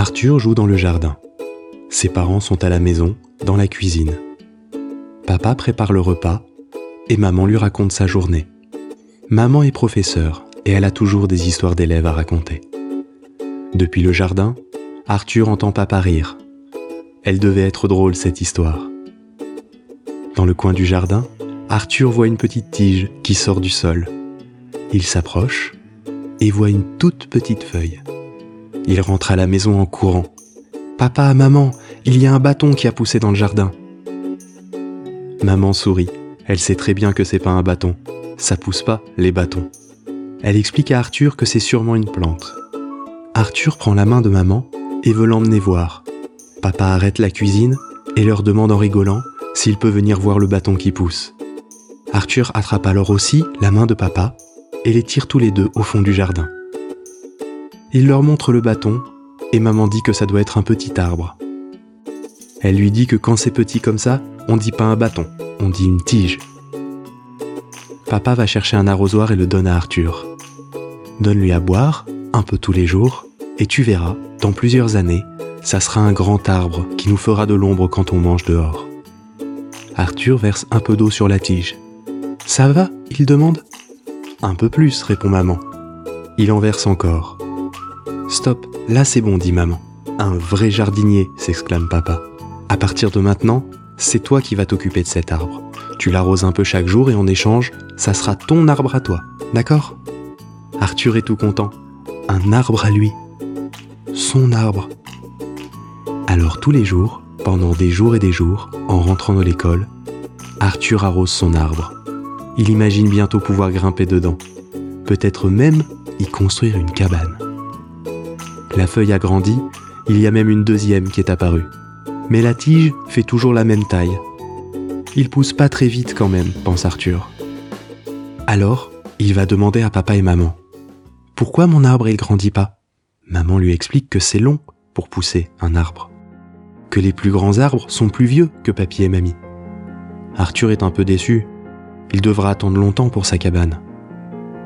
Arthur joue dans le jardin. Ses parents sont à la maison, dans la cuisine. Papa prépare le repas et maman lui raconte sa journée. Maman est professeure et elle a toujours des histoires d'élèves à raconter. Depuis le jardin, Arthur entend papa rire. Elle devait être drôle cette histoire. Dans le coin du jardin, Arthur voit une petite tige qui sort du sol. Il s'approche et voit une toute petite feuille. Il rentre à la maison en courant. Papa, maman, il y a un bâton qui a poussé dans le jardin. Maman sourit. Elle sait très bien que c'est pas un bâton. Ça pousse pas, les bâtons. Elle explique à Arthur que c'est sûrement une plante. Arthur prend la main de maman et veut l'emmener voir. Papa arrête la cuisine et leur demande en rigolant s'il peut venir voir le bâton qui pousse. Arthur attrape alors aussi la main de papa et les tire tous les deux au fond du jardin. Il leur montre le bâton et maman dit que ça doit être un petit arbre. Elle lui dit que quand c'est petit comme ça, on dit pas un bâton, on dit une tige. Papa va chercher un arrosoir et le donne à Arthur. Donne-lui à boire, un peu tous les jours, et tu verras, dans plusieurs années, ça sera un grand arbre qui nous fera de l'ombre quand on mange dehors. Arthur verse un peu d'eau sur la tige. Ça va? Il demande. Un peu plus, répond maman. Il en verse encore. Stop, là c'est bon, dit maman. Un vrai jardinier, s'exclame papa. À partir de maintenant, c'est toi qui vas t'occuper de cet arbre. Tu l'arroses un peu chaque jour et en échange, ça sera ton arbre à toi, d'accord? Arthur est tout content. Un arbre à lui. Son arbre. Alors tous les jours, pendant des jours et des jours, en rentrant de l'école, Arthur arrose son arbre. Il imagine bientôt pouvoir grimper dedans, peut-être même y construire une cabane. La feuille a grandi, il y a même une deuxième qui est apparue. Mais la tige fait toujours la même taille. Il pousse pas très vite quand même, pense Arthur. Alors, il va demander à papa et maman. Pourquoi mon arbre il grandit pas? Maman lui explique que c'est long pour pousser un arbre. Que les plus grands arbres sont plus vieux que papy et mamie. Arthur est un peu déçu. Il devra attendre longtemps pour sa cabane.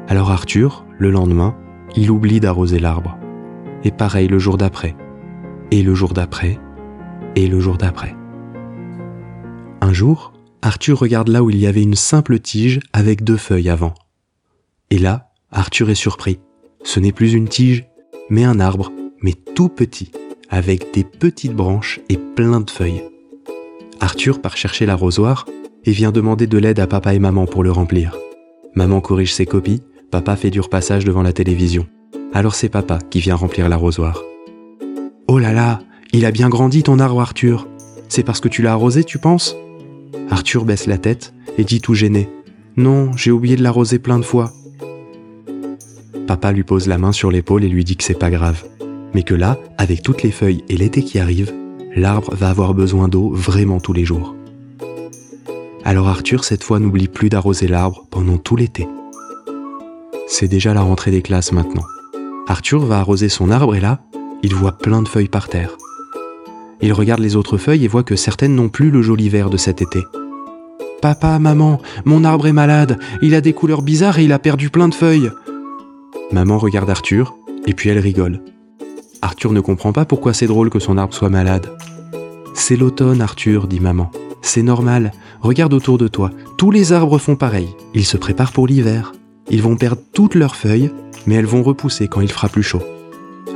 Alors Arthur, le lendemain, il oublie d'arroser l'arbre. Et pareil le jour d'après. Et le jour d'après. Et le jour d'après. Un jour, Arthur regarde là où il y avait une simple tige avec deux feuilles avant. Et là, Arthur est surpris. Ce n'est plus une tige, mais un arbre, mais tout petit, avec des petites branches et plein de feuilles. Arthur part chercher l'arrosoir et vient demander de l'aide à papa et maman pour le remplir. Maman corrige ses copies, papa fait du repassage devant la télévision. Alors c'est papa qui vient remplir l'arrosoir. Oh là là, il a bien grandi ton arbre Arthur. C'est parce que tu l'as arrosé, tu penses? Arthur baisse la tête et dit tout gêné. Non, j'ai oublié de l'arroser plein de fois. Papa lui pose la main sur l'épaule et lui dit que c'est pas grave, mais que là, avec toutes les feuilles et l'été qui arrive, l'arbre va avoir besoin d'eau vraiment tous les jours. Alors Arthur, cette fois, n'oublie plus d'arroser l'arbre pendant tout l'été. C'est déjà la rentrée des classes maintenant. Arthur va arroser son arbre et là, il voit plein de feuilles par terre. Il regarde les autres feuilles et voit que certaines n'ont plus le joli vert de cet été. Papa, maman, mon arbre est malade, il a des couleurs bizarres et il a perdu plein de feuilles. Maman regarde Arthur, et puis elle rigole. Arthur ne comprend pas pourquoi c'est drôle que son arbre soit malade. C'est l'automne, Arthur, dit maman. C'est normal, regarde autour de toi, tous les arbres font pareil, ils se préparent pour l'hiver. Ils vont perdre toutes leurs feuilles, mais elles vont repousser quand il fera plus chaud.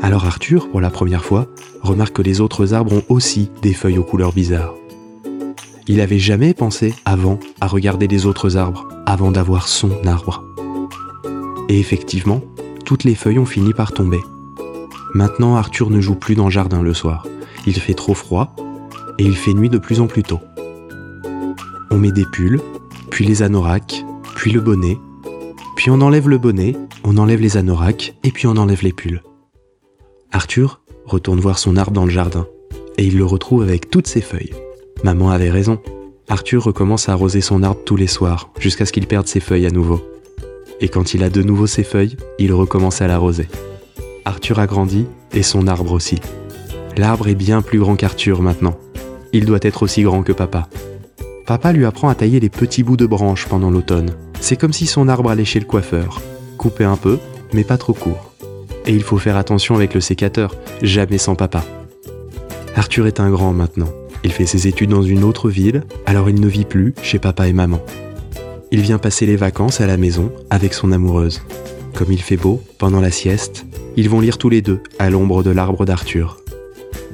Alors Arthur, pour la première fois, remarque que les autres arbres ont aussi des feuilles aux couleurs bizarres. Il n'avait jamais pensé avant à regarder les autres arbres, avant d'avoir son arbre. Et effectivement, toutes les feuilles ont fini par tomber. Maintenant, Arthur ne joue plus dans le jardin le soir. Il fait trop froid et il fait nuit de plus en plus tôt. On met des pulls, puis les anoraks, puis le bonnet, puis on enlève le bonnet, on enlève les anoraks et puis on enlève les pulls. Arthur retourne voir son arbre dans le jardin et il le retrouve avec toutes ses feuilles. Maman avait raison. Arthur recommence à arroser son arbre tous les soirs jusqu'à ce qu'il perde ses feuilles à nouveau et quand il a de nouveau ses feuilles, il recommence à l'arroser. Arthur a grandi, et son arbre aussi. L'arbre est bien plus grand qu'Arthur maintenant. Il doit être aussi grand que papa. Papa lui apprend à tailler les petits bouts de branches pendant l'automne. C'est comme si son arbre allait chez le coiffeur. Couper un peu, mais pas trop court. et il faut faire attention avec le sécateur, jamais sans papa. Arthur est un grand maintenant. Il fait ses études dans une autre ville, alors il ne vit plus chez papa et maman. Il vient passer les vacances à la maison avec son amoureuse. Comme il fait beau, pendant la sieste, ils vont lire tous les deux à l'ombre de l'arbre d'Arthur.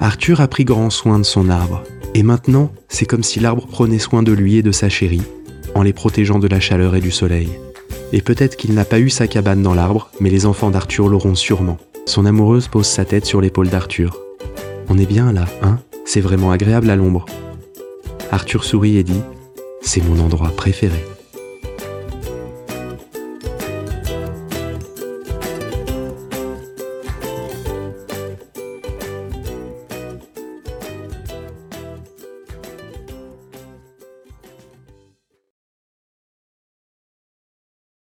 Arthur a pris grand soin de son arbre, et maintenant c'est comme si l'arbre prenait soin de lui et de sa chérie, en les protégeant de la chaleur et du soleil. Et peut-être qu'il n'a pas eu sa cabane dans l'arbre, mais les enfants d'Arthur l'auront sûrement. Son amoureuse pose sa tête sur l'épaule d'Arthur. On est bien là, hein? C'est vraiment agréable à l'ombre. Arthur sourit et dit C'est mon endroit préféré.